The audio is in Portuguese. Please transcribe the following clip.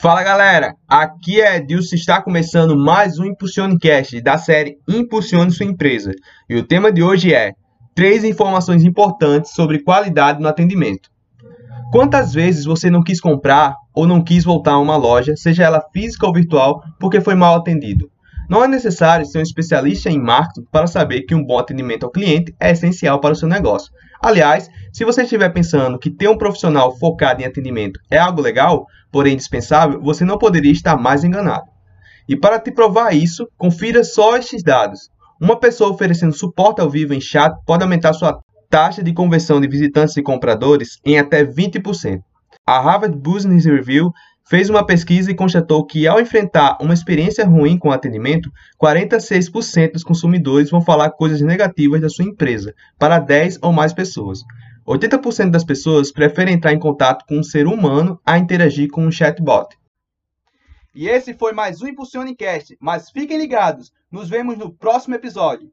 Fala galera, aqui é Edilson, está começando mais um Impulsionecast da série Impulsione Sua Empresa. E o tema de hoje é três informações importantes sobre qualidade no atendimento. Quantas vezes você não quis comprar ou não quis voltar a uma loja, seja ela física ou virtual, porque foi mal atendido? Não é necessário ser um especialista em marketing para saber que um bom atendimento ao cliente é essencial para o seu negócio. Aliás, se você estiver pensando que ter um profissional focado em atendimento é algo legal, porém indispensável, você não poderia estar mais enganado. E para te provar isso, confira só estes dados. Uma pessoa oferecendo suporte ao vivo em chat pode aumentar sua taxa de conversão de visitantes e compradores em até 20%. A Harvard Business Review fez uma pesquisa e constatou que, ao enfrentar uma experiência ruim com o atendimento, 46% dos consumidores vão falar coisas negativas da sua empresa para 10 ou mais pessoas. 80% das pessoas preferem entrar em contato com um ser humano a interagir com um chatbot. E esse foi mais um Impulsionecast, mas fiquem ligados, nos vemos no próximo episódio.